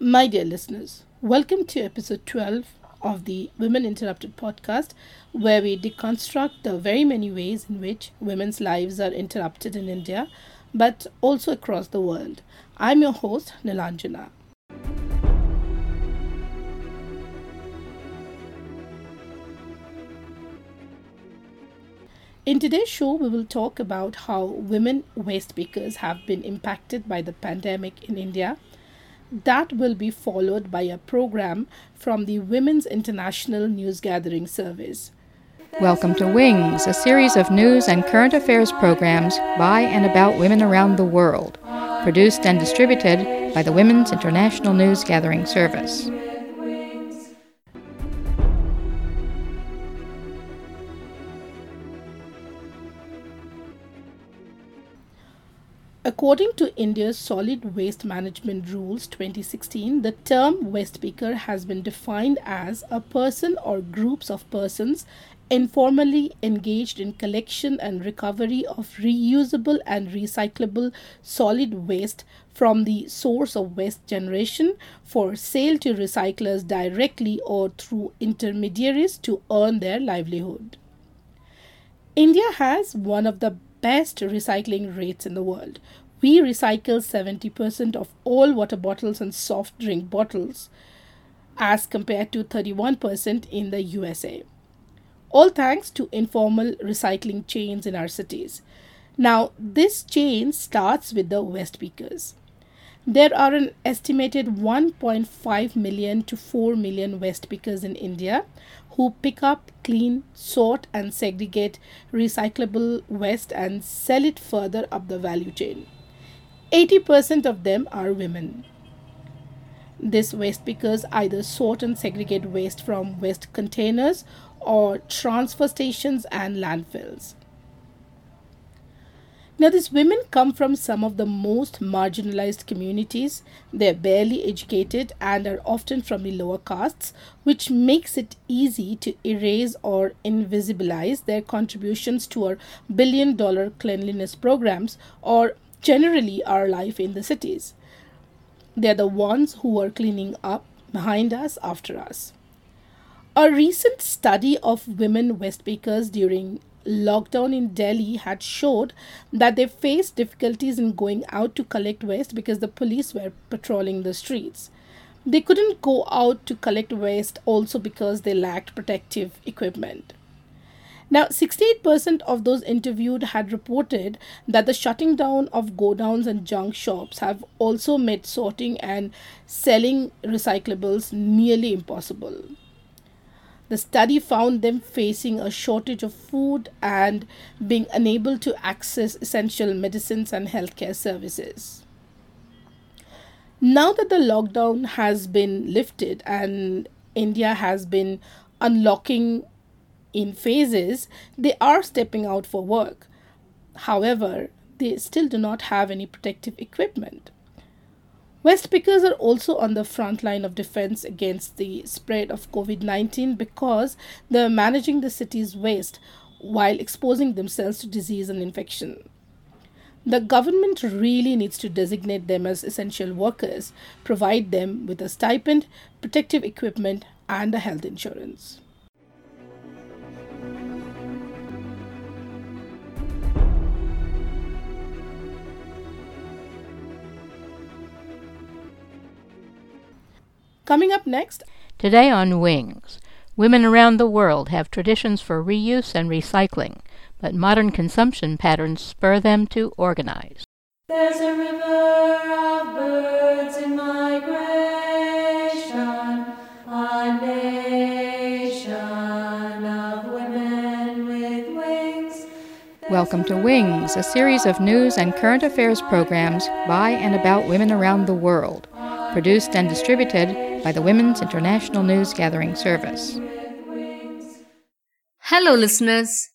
My dear listeners, welcome to episode 12 of the Women Interrupted podcast, where we deconstruct the very many ways in which women's lives are interrupted in India, but also across the world. I'm your host, Nilanjana. In today's show, we will talk about how women waste pickers have been impacted by the pandemic in India. That will be followed by a program from the Women's International News Gathering Service. Welcome to Wings, a series of news and current affairs programs by and about women around the world, produced and distributed by the Women's International News Gathering Service. According to India's Solid Waste Management Rules 2016, the term waste picker has been defined as a person or groups of persons informally engaged in collection and recovery of reusable and recyclable solid waste from the source of waste generation for sale to recyclers directly or through intermediaries to earn their livelihood. India has one of the best recycling rates in the world. We recycle 70% of all water bottles and soft drink bottles as compared to 31% in the USA. All thanks to informal recycling chains in our cities. Now, this chain starts with the waste pickers. There are an estimated 1.5 million to 4 million waste pickers in India who pick up, clean, sort, and segregate recyclable waste and sell it further up the value chain. 80% of them are women. These waste pickers either sort and segregate waste from waste containers or transfer stations and landfills. Now, these women come from some of the most marginalized communities. They're barely educated and are often from the lower castes, which makes it easy to erase or invisibilize their contributions to our billion dollar cleanliness programs or generally our life in the cities. They're the ones who are cleaning up behind us after us. A recent study of women waste pickers during lockdown in Delhi had showed that they faced difficulties in going out to collect waste because the police were patrolling the streets. They couldn't go out to collect waste also because they lacked protective equipment. Now, 68% of those interviewed had reported that the shutting down of godowns and junk shops have also made sorting and selling recyclables nearly impossible. The study found them facing a shortage of food and being unable to access essential medicines and healthcare services. Now that the lockdown has been lifted and India has been unlocking in phases, they are stepping out for work. However, they still do not have any protective equipment. Waste pickers are also on the front line of defense against the spread of COVID 19 because they're managing the city's waste while exposing themselves to disease and infection. The government really needs to designate them as essential workers, provide them with a stipend, protective equipment, and a health insurance. Coming up next. Today on Wings, women around the world have traditions for reuse and recycling, but modern consumption patterns spur them to organize. There's a river of birds in migration, a nation of women with wings. Welcome to Wings, a series of news and current affairs programs by and about women around the world, produced and distributed by the Women's International News Gathering Service. Hello, listeners.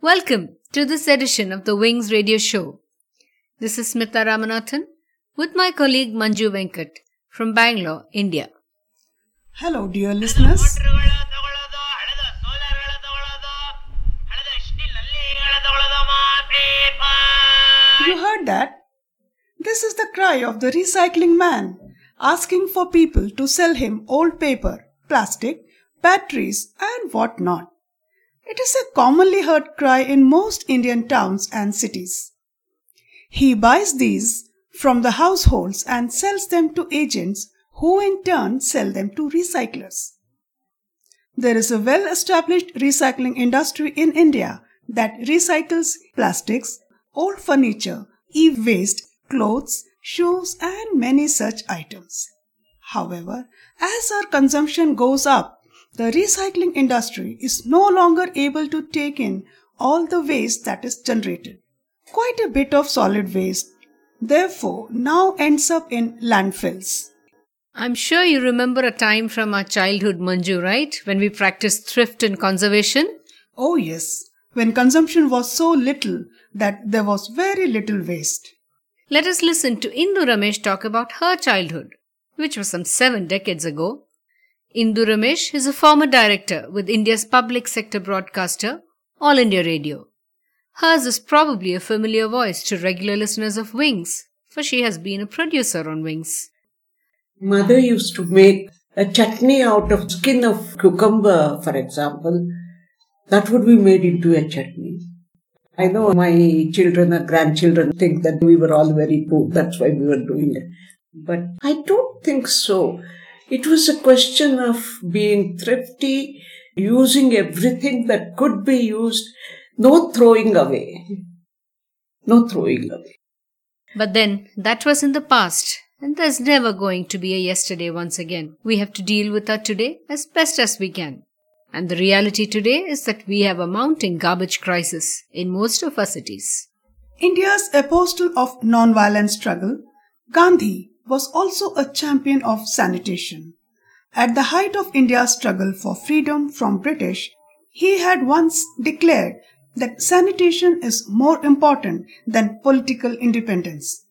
Welcome to this edition of the Wings Radio Show. This is Smita Ramanathan with my colleague Manju Venkat from Bangalore, India. Hello, dear listeners. You heard that? This is the cry of the recycling man asking for people to sell him old paper, plastic, batteries, and what not. It is a commonly heard cry in most Indian towns and cities. He buys these from the households and sells them to agents who in turn sell them to recyclers. There is a well established recycling industry in India that recycles plastics, old furniture, e waste, clothes, shoes, and many such items. However, as our consumption goes up, the recycling industry is no longer able to take in all the waste that is generated. Quite a bit of solid waste, therefore, now ends up in landfills. I'm sure you remember a time from our childhood, Manju, right? When we practiced thrift and conservation? Oh, yes, when consumption was so little that there was very little waste. Let us listen to Indu Ramesh talk about her childhood, which was some seven decades ago. Indu Ramesh is a former director with India's public sector broadcaster, All India Radio. Hers is probably a familiar voice to regular listeners of Wings, for she has been a producer on Wings. Mother used to make a chutney out of skin of cucumber, for example. That would be made into a chutney. I know my children or grandchildren think that we were all very poor. That's why we were doing it. But I don't think so. It was a question of being thrifty, using everything that could be used, no throwing away. No throwing away. But then, that was in the past. And there's never going to be a yesterday once again. We have to deal with our today as best as we can. And the reality today is that we have a mounting garbage crisis in most of our cities. India's apostle of non-violent struggle, Gandhi was also a champion of sanitation. At the height of India's struggle for freedom from British, he had once declared that sanitation is more important than political independence.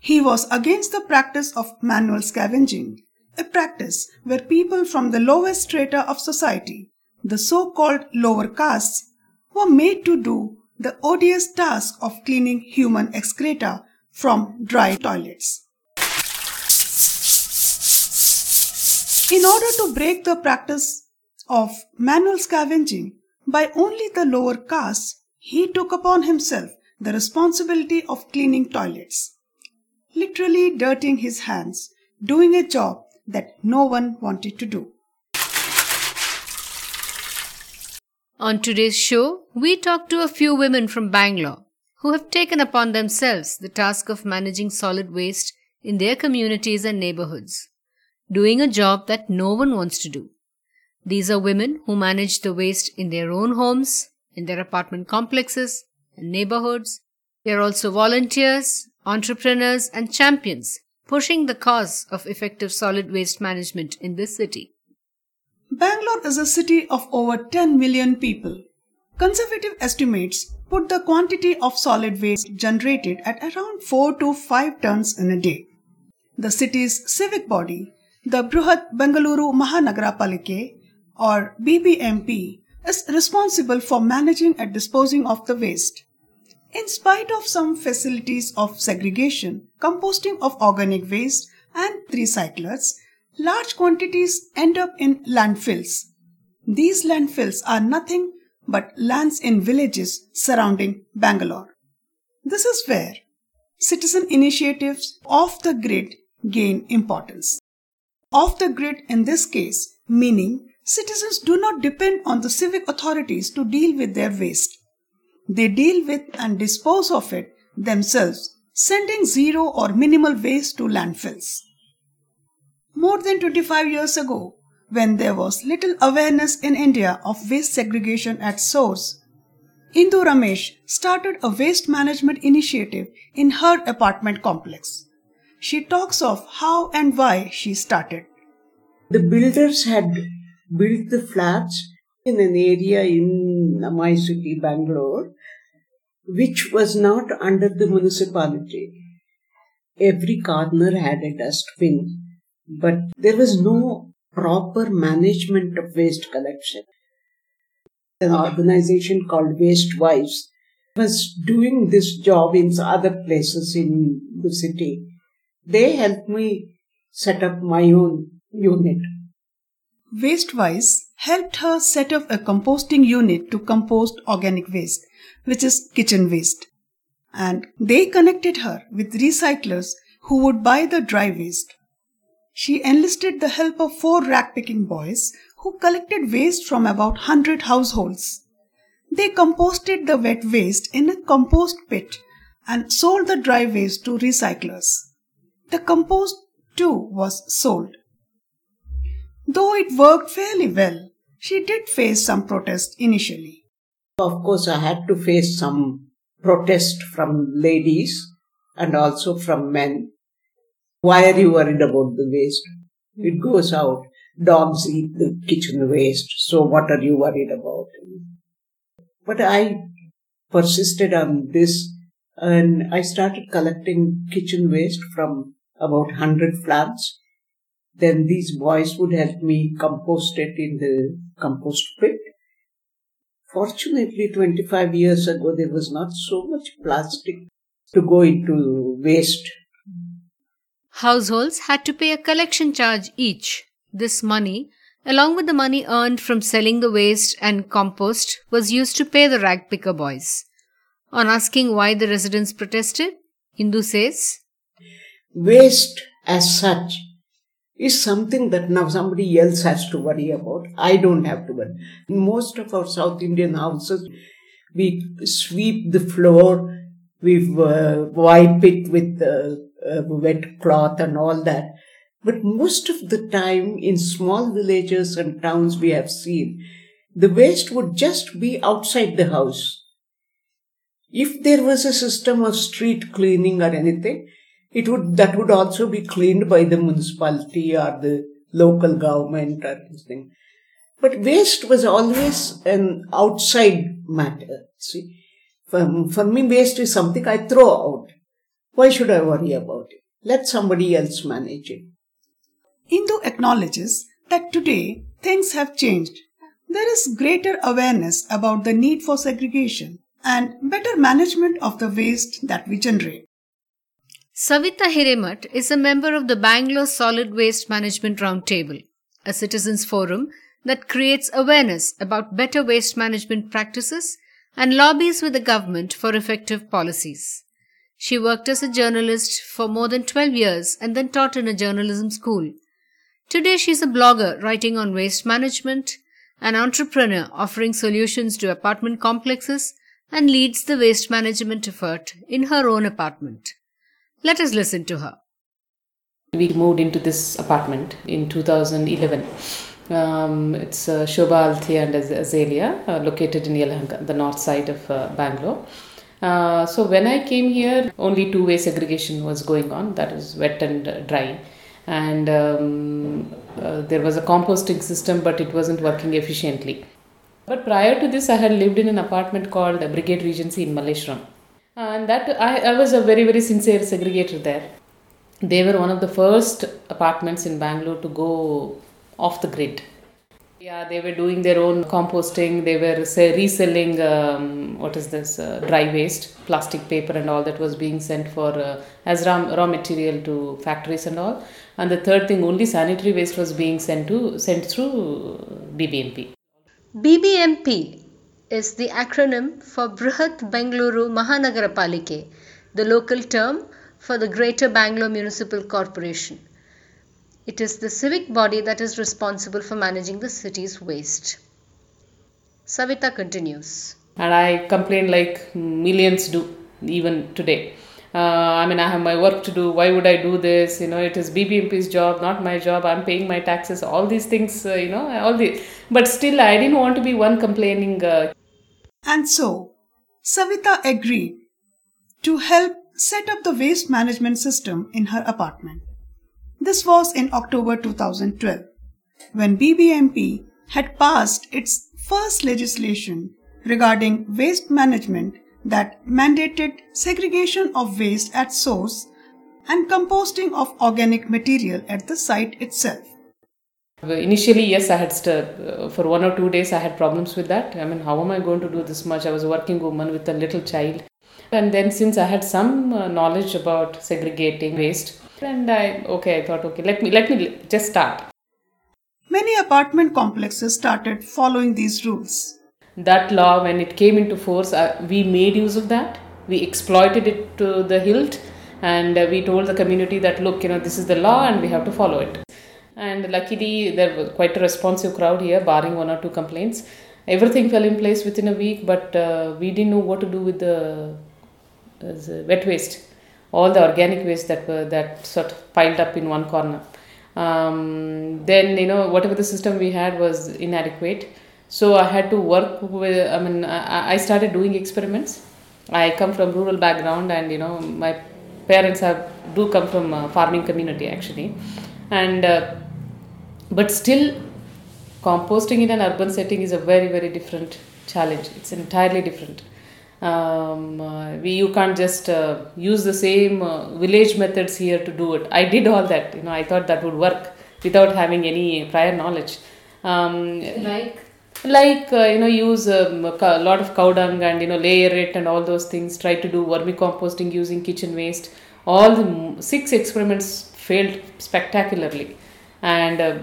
He was against the practice of manual scavenging, a practice where people from the lowest strata of society, the so-called lower castes, were made to do the odious task of cleaning human excreta from dry toilets. In order to break the practice of manual scavenging by only the lower castes, he took upon himself the responsibility of cleaning toilets literally dirtying his hands, doing a job that no one wanted to do. On today's show, we talk to a few women from Bangalore who have taken upon themselves the task of managing solid waste in their communities and neighborhoods, doing a job that no one wants to do. These are women who manage the waste in their own homes, in their apartment complexes, and neighborhoods. They are also volunteers entrepreneurs, and champions pushing the cause of effective solid waste management in this city. Bangalore is a city of over 10 million people. Conservative estimates put the quantity of solid waste generated at around 4 to 5 tons in a day. The city's civic body, the Bruhat Bengaluru Mahanagara Palike or BBMP, is responsible for managing and disposing of the waste. In spite of some facilities of segregation, composting of organic waste, and recyclers, large quantities end up in landfills. These landfills are nothing but lands in villages surrounding Bangalore. This is where citizen initiatives off the grid gain importance. Off the grid in this case, meaning citizens do not depend on the civic authorities to deal with their waste. They deal with and dispose of it themselves, sending zero or minimal waste to landfills. More than 25 years ago, when there was little awareness in India of waste segregation at source, Indu Ramesh started a waste management initiative in her apartment complex. She talks of how and why she started. The builders had built the flats in an area in my city, Bangalore, which was not under the municipality. Every corner had a dustbin, but there was no proper management of waste collection. An organization called WasteWise was doing this job in other places in the city. They helped me set up my own unit. WasteWise helped her set up a composting unit to compost organic waste, which is kitchen waste. And they connected her with recyclers who would buy the dry waste. She enlisted the help of four rag picking boys who collected waste from about 100 households. They composted the wet waste in a compost pit and sold the dry waste to recyclers. The compost too was sold. Though it worked fairly well, she did face some protest initially. Of course, I had to face some protest from ladies and also from men. Why are you worried about the waste? It goes out. Dogs eat the kitchen waste. So what are you worried about? But I persisted on this and I started collecting kitchen waste from about 100 flats. Then these boys would help me compost it in the compost pit. Fortunately, 25 years ago, there was not so much plastic to go into waste. Households had to pay a collection charge each. This money, along with the money earned from selling the waste and compost, was used to pay the rag picker boys. On asking why the residents protested, Indu says, Waste as such is something that now somebody else has to worry about. I don't have to worry. In most of our South Indian houses, we sweep the floor, we uh, wipe it with uh, uh, wet cloth and all that. But most of the time in small villages and towns we have seen, the waste would just be outside the house if there was a system of street cleaning or anything, it would that would also be cleaned by the municipality or the local government or this thing. But waste was always an outside matter. See, for, for me, waste is something I throw out. Why should I worry about it? Let somebody else manage it. Indu acknowledges that today things have changed. There is greater awareness about the need for segregation and better management of the waste that we generate. Savita Hiremath is a member of the Bangalore Solid Waste Management Roundtable, a citizens forum that creates awareness about better waste management practices and lobbies with the government for effective policies. She worked as a journalist for more than 12 years and then taught in a journalism school. Today she is a blogger writing on waste management, an entrepreneur offering solutions to apartment complexes and leads the waste management effort in her own apartment. Let us listen to her. We moved into this apartment in 2011. Um, it's uh, Sobha and Azalea, uh, located in Yelahanka, the north side of uh, Bangalore. Uh, so when I came here, only two-way segregation was going on, that is wet and dry. And um, uh, there was a composting system, but it wasn't working efficiently. But prior to this, I had lived in an apartment called Brigade Regency in Malleshwaram. And that I, I was a very, very sincere segregator there. They were one of the first apartments in Bangalore to go off the grid. Yeah, they were doing their own composting. They were say, reselling um, what is this uh, dry waste, plastic paper, and all that was being sent for uh, as raw, raw material to factories and all. And the third thing, only sanitary waste was being sent to sent through BBMP. BBMP is the acronym for Brihat Bengaluru Mahanagarapalike, the local term for the Greater Bangalore Municipal Corporation. It is the civic body that is responsible for managing the city's waste. Savita continues. And I complain like millions do, even today uh, I mean, I have my work to do. Why would I do this? You know, it is BBMP's job, not my job. I'm paying my taxes. All these things, uh, you know, all the. But still, I didn't want to be one complaining. Uh, and so, Savita agreed to help set up the waste management system in her apartment. This was in October 2012, when BBMP had passed its first legislation regarding waste management that mandated segregation of waste at source and composting of organic material at the site itself. Initially, yes, I had st- uh, for one or two days I had problems with that. I mean, how am I going to do this much? I was a working woman with a little child, and then since I had some uh, knowledge about segregating waste, And I okay, I thought okay, let me let me just start. Many apartment complexes started following these rules. That law, when it came into force, uh, we made use of that. We exploited it to the hilt, and uh, we told the community that look, you know, this is the law, and we have to follow it. And luckily, there was quite a responsive crowd here, barring one or two complaints. Everything fell in place within a week, but uh, we didn't know what to do with the, uh, the wet waste, all the organic waste that were that sort of piled up in one corner. Um, then you know whatever the system we had was inadequate, so I had to work with. I mean, I, I started doing experiments. I come from rural background, and you know my parents have do come from a farming community actually, and uh, but still composting in an urban setting is a very very different challenge. It's entirely different. Um, uh, we, you can't just uh, use the same uh, village methods here to do it. I did all that you know i thought that would work without having any prior knowledge. Um, Like? like uh, you know use um, a lot of cow dung and you know layer it and all those things try to do vermicomposting using kitchen waste. All the six experiments failed spectacularly. And uh,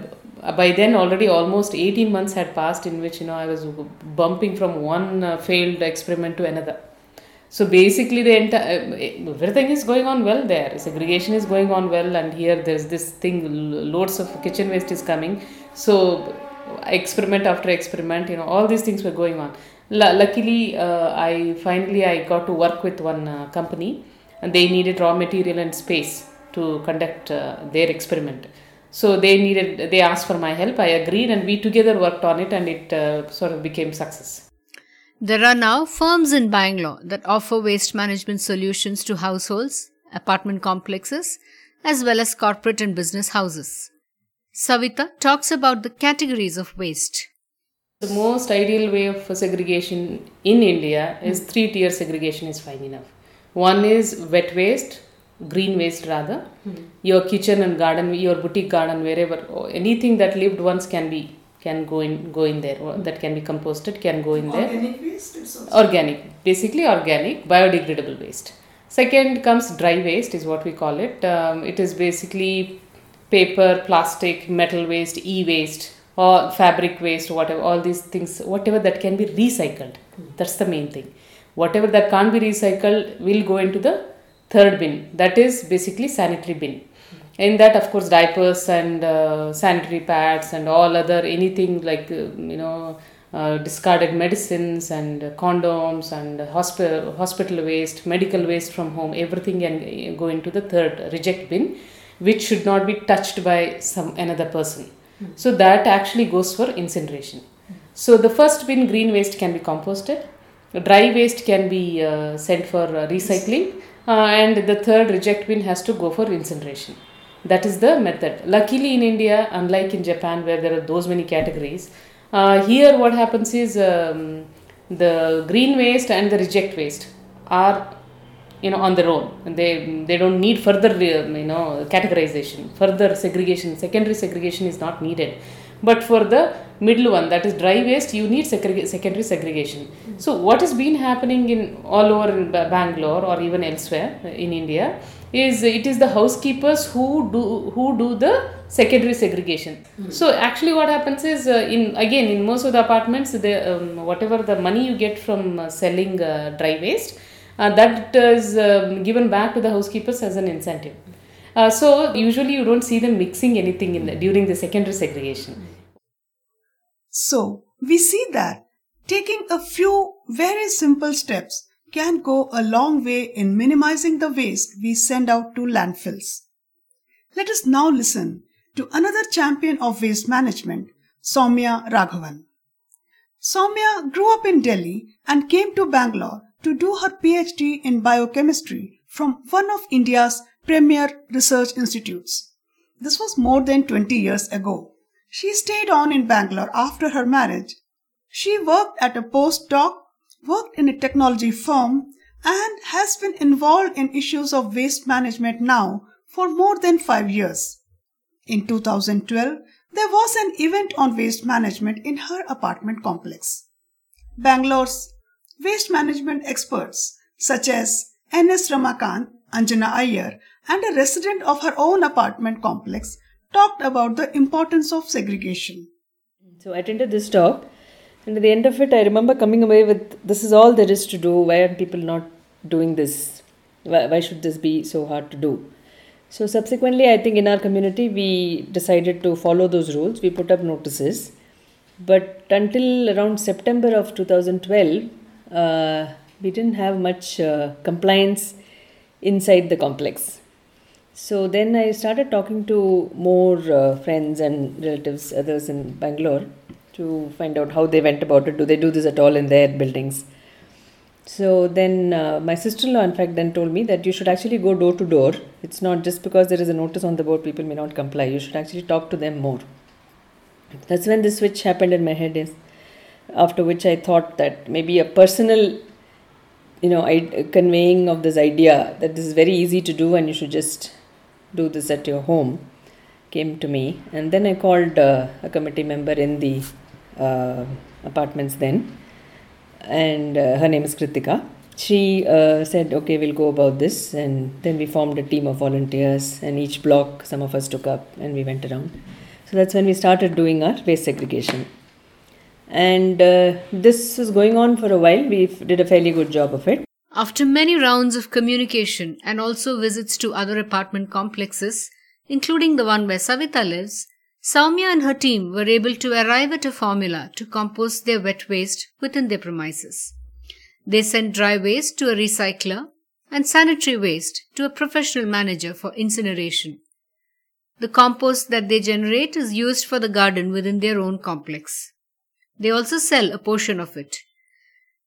by then already almost 18 months had passed in which you know i was bumping from one uh, failed experiment to another. So basically the entire everything is going on well there. Segregation is going on well and here there's this thing loads of kitchen waste is coming. So experiment after experiment you know all these things were going on. Lu- luckily uh, i finally i got to work with one uh, company and they needed raw material and space to conduct uh, their experiment so they needed they asked for my help i agreed and we together worked on it and it uh, sort of became success There are now firms in Bangalore that offer waste management solutions to households, apartment complexes, as well as corporate and business houses. Savita talks about the categories of waste. The most ideal way of segregation in India is three tier segregation is fine enough. One is wet waste, green waste rather. Your kitchen and garden, your boutique garden, wherever anything that lived once can be can go in go in there. or That can be composted, can go in there. Organic waste, also Organic, basically organic, biodegradable waste. Second comes dry waste, is what we call it. Um, it is basically paper, plastic, metal waste, e waste, or fabric waste, whatever, all these things, whatever that can be recycled. That's the main thing. Whatever that can't be recycled will go into the third bin, that is basically sanitary bin. In that, of course, diapers and uh, sanitary pads and all other anything like uh, you know uh, discarded medicines and condoms and hospital hospital waste, medical waste from home, everything can go into the third reject bin, which should not be touched by some another person. So that actually goes for incineration. So the first bin, green waste, can be composted. Dry waste can be uh, sent for recycling, uh, and the third reject bin has to go for incineration. That is the method. Luckily, in India, unlike in Japan, where there are those many categories, uh, here what happens is um, the green waste and the reject waste are you know on their own. They they don't need further um, you know categorization. Further segregation secondary segregation is not needed. But for the middle one that is dry waste you need segreg- secondary segregation. So what has been happening in all over in bangalore or even elsewhere in india is it is the housekeepers who do who do the secondary segregation so actually what happens is uh, in again in most of the apartments the um, whatever the money you get from uh, selling uh, dry waste uh, that is um, given back to the housekeepers as an incentive. Uh, so usually you don't see them mixing anything in the, during the secondary segregation. So, we see that taking a few very simple steps can go a long way in minimizing the waste we send out to landfills. Let us now listen to another champion of waste management, Soumya Raghavan. Soumya grew up in Delhi and came to Bangalore to do her PhD in biochemistry from one of India's premier research institutes. This was more than 20 years ago. She stayed on in Bangalore after her marriage. She worked at a postdoc, worked in a technology firm, and has been involved in issues of waste management now for more than five years. In 2012, there was an event on waste management in her apartment complex. Bangalore's waste management experts such as N.S. Ramakant, Anjana Iyer, and a resident of her own apartment complex, talked about the importance of segregation. So I attended this talk, and at the end of it, I remember coming away with this is all there is to do. Why are people not doing this? Why, why should this be so hard to do? So, subsequently, I think in our community, we decided to follow those rules. We put up notices. But until around September of 2012, uh, we didn't have much uh, compliance inside the complex. So then I started talking to more uh, friends and relatives, others in Bangalore, to find out how they went about it. Do they do this at all in their buildings? So then uh, my sister-in-law, in fact, then told me that you should actually go door to door. It's not just because there is a notice on the board, people may not comply. You should actually talk to them more. That's when the switch happened in my head. Is after which I thought that maybe a personal, you know, I, conveying of this idea that this is very easy to do and you should just do this at your home came to me. And then I called uh, a committee member in the uh, apartments then, and uh, her name is Kritika. She uh, said, Okay, we'll go about this. And then we formed a team of volunteers, and each block some of us took up, and we went around. So that's when we started doing our waste segregation. And uh, this was going on for a while. We did a fairly good job of it. After many rounds of communication and also visits to other apartment complexes, including the one where Savita lives, Soumya and her team were able to arrive at a formula to compost their wet waste within their premises. They sent dry waste to a recycler and sanitary waste to a professional manager for incineration. The compost that they generate is used for the garden within their own complex. They also sell a portion of it.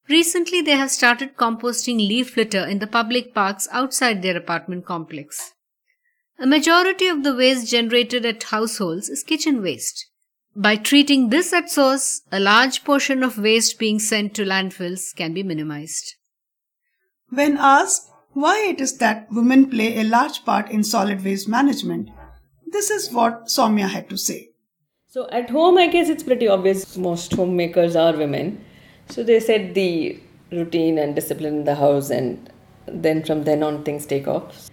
Recently, they have started composting leaf litter in the public parks outside their apartment complex. A majority of the waste generated at households is kitchen waste. By treating this at source, a large portion of waste being sent to landfills can be minimized. When asked why it is that women play a large part in solid waste management, this is what Soumya had to say. So at home, I guess it's pretty obvious most homemakers are women. So they set the routine and discipline in the house, and then from then on, things take off.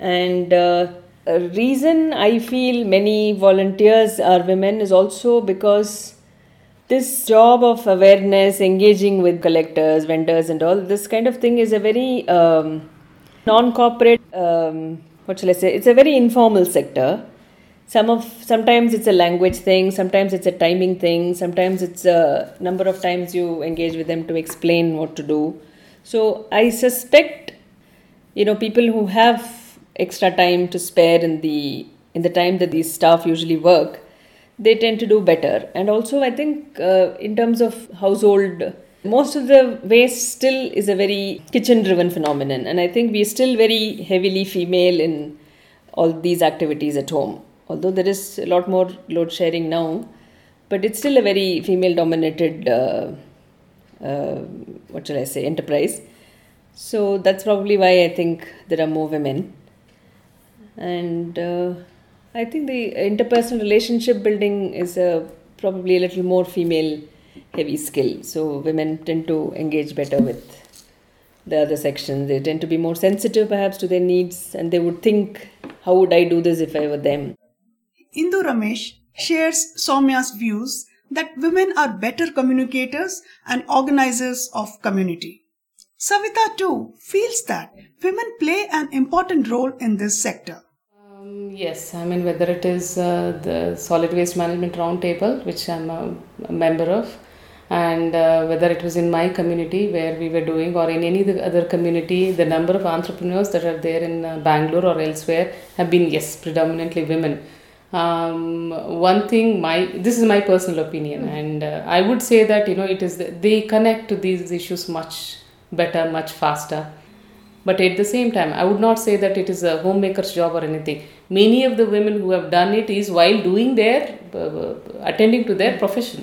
And uh, reason I feel many volunteers are women is also because this job of awareness, engaging with collectors, vendors, and all this kind of thing is a very um, non corporate, um, what shall I say, it's a very informal sector. Some of sometimes it's a language thing sometimes it's a timing thing sometimes it's a number of times you engage with them to explain what to do. So i suspect you know people who have extra time to spare in the in the time that these staff usually work they tend to do better and also i think uh, in terms of household most of the waste still is a very kitchen driven phenomenon and i think we're still very heavily female in all these activities at home although there is a lot more load sharing now, but it's still a very female dominated, uh, uh, what shall I say, enterprise. So that's probably why I think there are more women. And uh, I think the interpersonal relationship building is a, probably a little more female heavy skill. So women tend to engage better with the other sections. They tend to be more sensitive perhaps to their needs and they would think, how would I do this if I were them? Indu Ramesh shares Soumya's views that women are better communicators and organizers of community. Savita too feels that women play an important role in this sector. Yes, I mean, whether it is uh, the Solid Waste Management Roundtable, which I'm a, a member of, and uh, whether it was in my community where we were doing or in any other community the number of entrepreneurs that are there in uh, bangalore or elsewhere have been yes predominantly women. Um, one thing my this is my personal opinion mm-hmm. and uh, i would say that you know it is the, they connect to these issues much better much faster. But at the same time i would not say that it is a homemaker's job or anything many of the women who have done it is while doing their uh, attending to their profession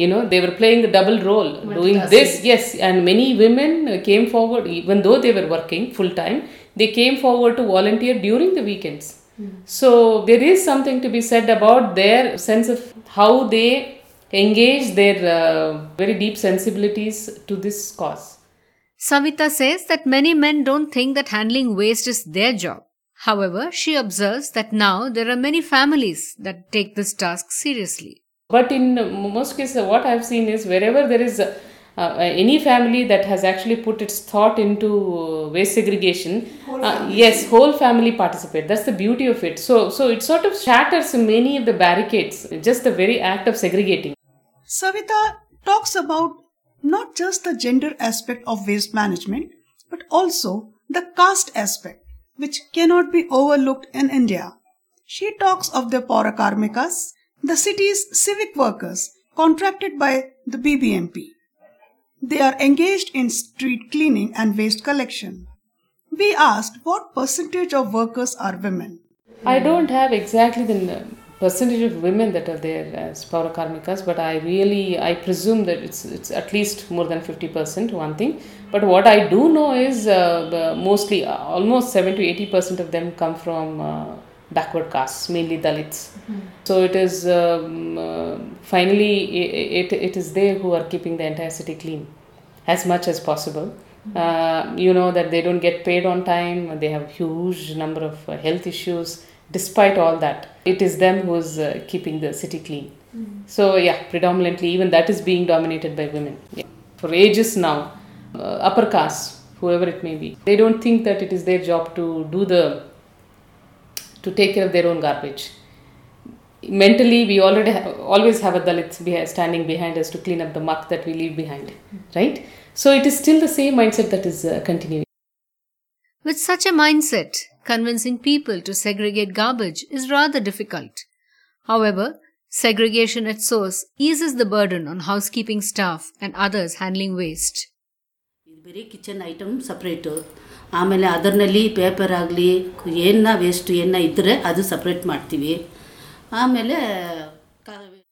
you know they were playing a double role doing this yes and many women came forward even though they were working full time they came forward to volunteer during the weekends so there is something to be said about their sense of how they engage their uh, very deep sensibilities to this cause. Savita says that many men don't think that handling waste is their job. However, she observes that now there are many families that take this task seriously. But in most cases, what I've seen is wherever there is uh, uh, any family that has actually put its thought into waste segregation, uh, yes, whole family participate. That's the beauty of it. So, so it sort of shatters many of the barricades. Just the very act of segregating. Savita talks about not just the gender aspect of waste management, but also the caste aspect, which cannot be overlooked in India. She talks of the Paurakarmikas, the city's civic workers contracted by the BBMP. They are engaged in street cleaning and waste collection. We asked what percentage of workers are women. I don't have exactly the percentage of women that are there as Paura Karmikas, but I really, I presume that it's, it's at least more than 50%, one thing. But what I do know is uh, mostly, uh, almost 7 to 80% of them come from uh, backward castes, mainly Dalits. Mm-hmm. So it is um, uh, finally it, it, it is they who are keeping the entire city clean as much as possible. Mm-hmm. Uh, you know that they don't get paid on time. They have huge number of uh, health issues. Despite all that, it is them who's uh, keeping the city clean. Mm-hmm. So yeah, predominantly even that is being dominated by women. Yeah. For ages now, uh, upper caste, whoever it may be, they don't think that it is their job to do the to take care of their own garbage. Mentally, we already have, always have a Dalit standing behind us to clean up the muck that we leave behind, right? So it is still the same mindset that is uh, continuing. With such a mindset, convincing people to segregate garbage is rather difficult. However, segregation at source eases the burden on housekeeping staff and others handling waste. ಬರೀ kitchen item separate ಆಮೇಲೆ ಅದರಲ್ಲಿ paper ಆಗಲಿ ಏನ waste ಏನ ಇದ್ದರೆ ಅದು separate ಮಾಡ್ತೀವಿ ಆಮೇಲೆ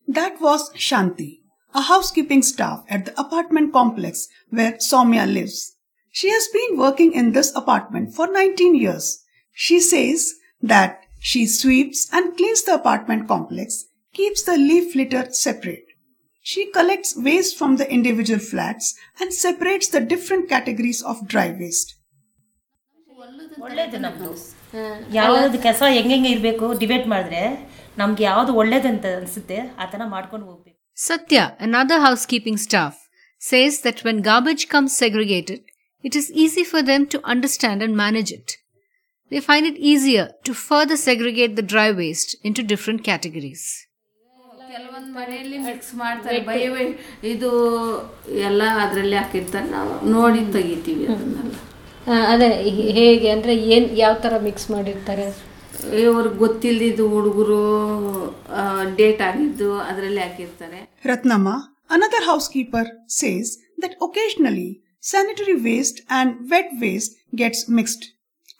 That was Shanti, a housekeeping staff at the apartment complex where Soumya lives. She has been working in this apartment for 19 years. She says that she sweeps and cleans the apartment complex, keeps the leaf litter separate. She collects waste from the individual flats and separates the different categories of dry waste. ಒಳ್ಳೇದು ನಮ್ಮದು ಯಾವ್ದು ಕಸ ಹೆಂಗೆ ಇರಬೇಕು debate ಮಾಡಿದ್ರೆ ನಮ್ಗೆ ಯಾವ್ದು ಒಳ್ಳೇದಂತ ಅನ್ಸುತ್ತೆ ಆ ಥರ ಮಾಡ್ಕೊಂಡು ಹೋಗ್ಬೇಕು Satya, another housekeeping staff, says that when garbage comes segregated, it is easy for them to understand and manage it. They find it easier to further segregate the dry waste into different categories. ಕೆಲವೊಂದು ಮನೆಯಲ್ಲಿ mix ಮಾಡ್ತಾರೆ bye bye ಇದು ಎಲ್ಲ ಅದರಲ್ಲಿ ಹಾಕಿರ್ತಾರೆ ನಾವು ನೋಡಿ ತೆಗಿತೀವಿ ಅದನ್ನೆಲ್ಲ ಅದೇ ಹೇಗೆ ಅಂದರೆ ಏನು ಯಾವ ಥರ ಮಿಕ್ಸ್ ಮಾಡಿರ್ತಾರೆ ಅವ್ರಿಗೆ ಗೊತ್ತಿಲ್ಲದಿದ್ದು ಹುಡುಗರು ಡೇಟ್ ಆಗಿದ್ದು ಅದರಲ್ಲಿ ಹಾಕಿರ್ತಾರೆ Ratnama, another housekeeper, says that occasionally sanitary waste and wet waste gets mixed.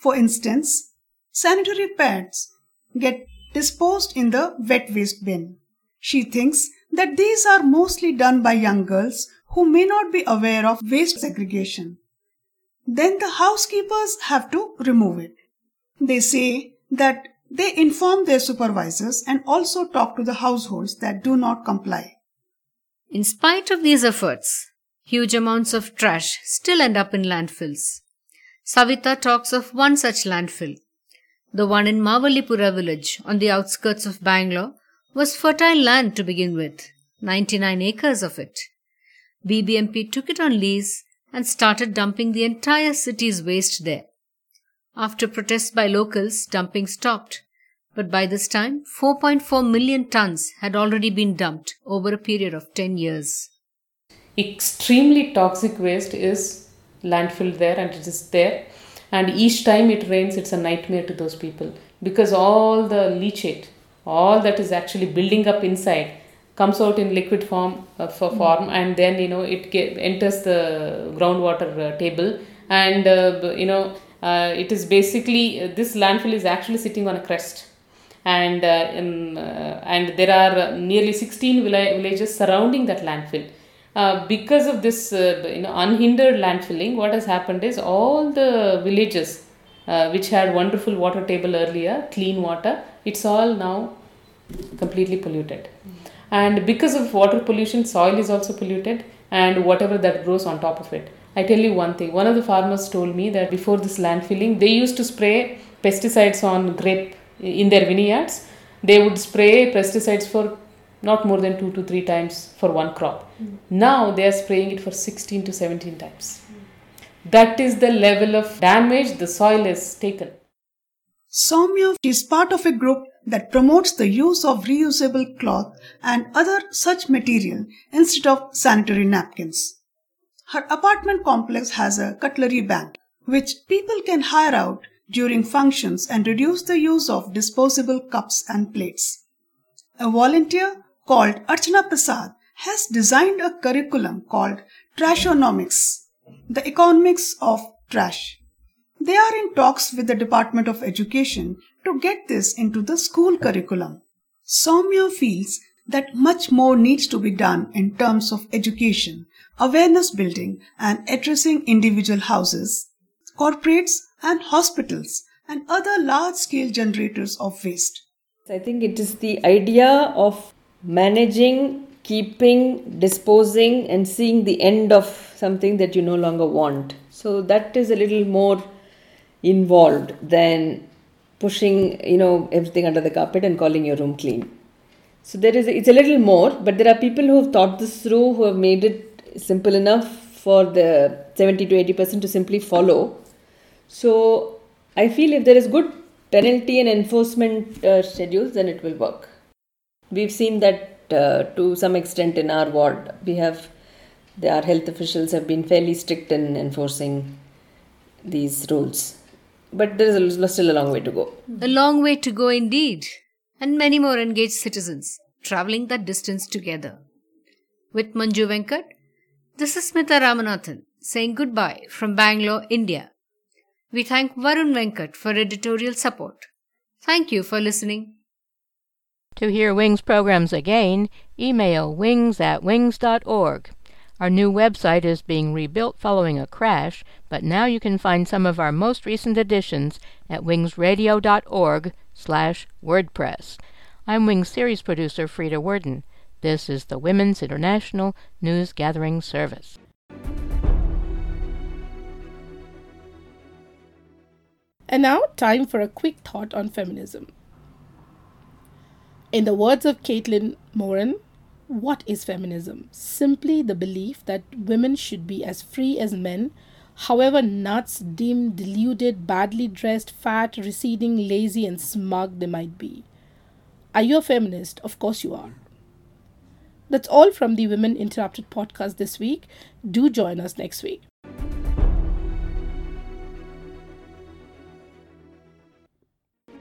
For instance, sanitary pads get disposed in the wet waste bin. She thinks that these are mostly done by young girls who may not be aware of waste segregation. Then the housekeepers have to remove it. They say that they inform their supervisors and also talk to the households that do not comply. In spite of these efforts, huge amounts of trash still end up in landfills. Savita talks of one such landfill. The one in Mavalipura village on the outskirts of Bangalore was fertile land to begin with, 99 acres of it. BBMP took it on lease and started dumping the entire city's waste there. After protests by locals, dumping stopped. But by this time, 4.4 million tons had already been dumped over a period of 10 years. Extremely toxic waste is landfill there and it is there. And each time it rains, it's a nightmare to those people because all the leachate, all that is actually building up inside, comes out in liquid form uh, for form and then you know it get, enters the groundwater uh, table and uh, you know uh, it is basically uh, this landfill is actually sitting on a crest and uh, uh, and there are nearly 16 villi- villages surrounding that landfill uh, because of this uh, you know unhindered landfilling what has happened is all the villages uh, which had wonderful water table earlier clean water it's all now completely polluted. And because of water pollution soil is also polluted and whatever that grows on top of it. I tell you one thing one of the farmers told me that before this landfilling they used to spray pesticides on grape in their vineyards, they would spray pesticides for not more than two to three times for one crop. Mm. Now they are spraying it for 16 to 17 times. Mm. That is the level of damage the soil has taken. Soumya is part of a group that promotes the use of reusable cloth and other such material instead of sanitary napkins. Her apartment complex has a cutlery bank, which people can hire out during functions and reduce the use of disposable cups and plates. A volunteer called Archana Prasad has designed a curriculum called Trashonomics, the economics of trash. They are in talks with the Department of Education to get this into the school curriculum. Soumya feels that much more needs to be done in terms of education, awareness building, and addressing individual houses, corporates, and hospitals, and other large scale generators of waste. I think it is the idea of managing, keeping, disposing, and seeing the end of something that you no longer want. So that is a little more involved than pushing you know everything under the carpet and calling your room clean. So there is it's a little more but there are people who have thought this through who have made it simple enough for the 70 to 80 percent to simply follow. So i feel if there is good penalty and enforcement uh, schedules then it will work. We've seen that uh, to some extent in our ward we have our health officials have been fairly strict in enforcing these rules but there is a, still a long way to go. A long way to go indeed, and many more engaged citizens traveling that distance together. With Manju Venkat, this is Smita Ramanathan saying goodbye from Bangalore, India. We thank Varun Venkat for editorial support. Thank you for listening. To hear Wings programs again, email wings at wings.org. Our new website is being rebuilt following a crash, but now you can find some of our most recent editions at wingsradio.org slash WordPress. I'm Wings series producer Frieda Werden. This is the Women's International News Gathering Service. And now, time for a quick thought on feminism. In the words of Caitlin Moran, what is feminism? Simply the belief that women should be as free as men, however nuts, dim, deluded, badly dressed, fat, receding, lazy, and smug they might be. Are you a feminist? Of course you are. That's all from the Women Interrupted podcast this week. Do join us next week.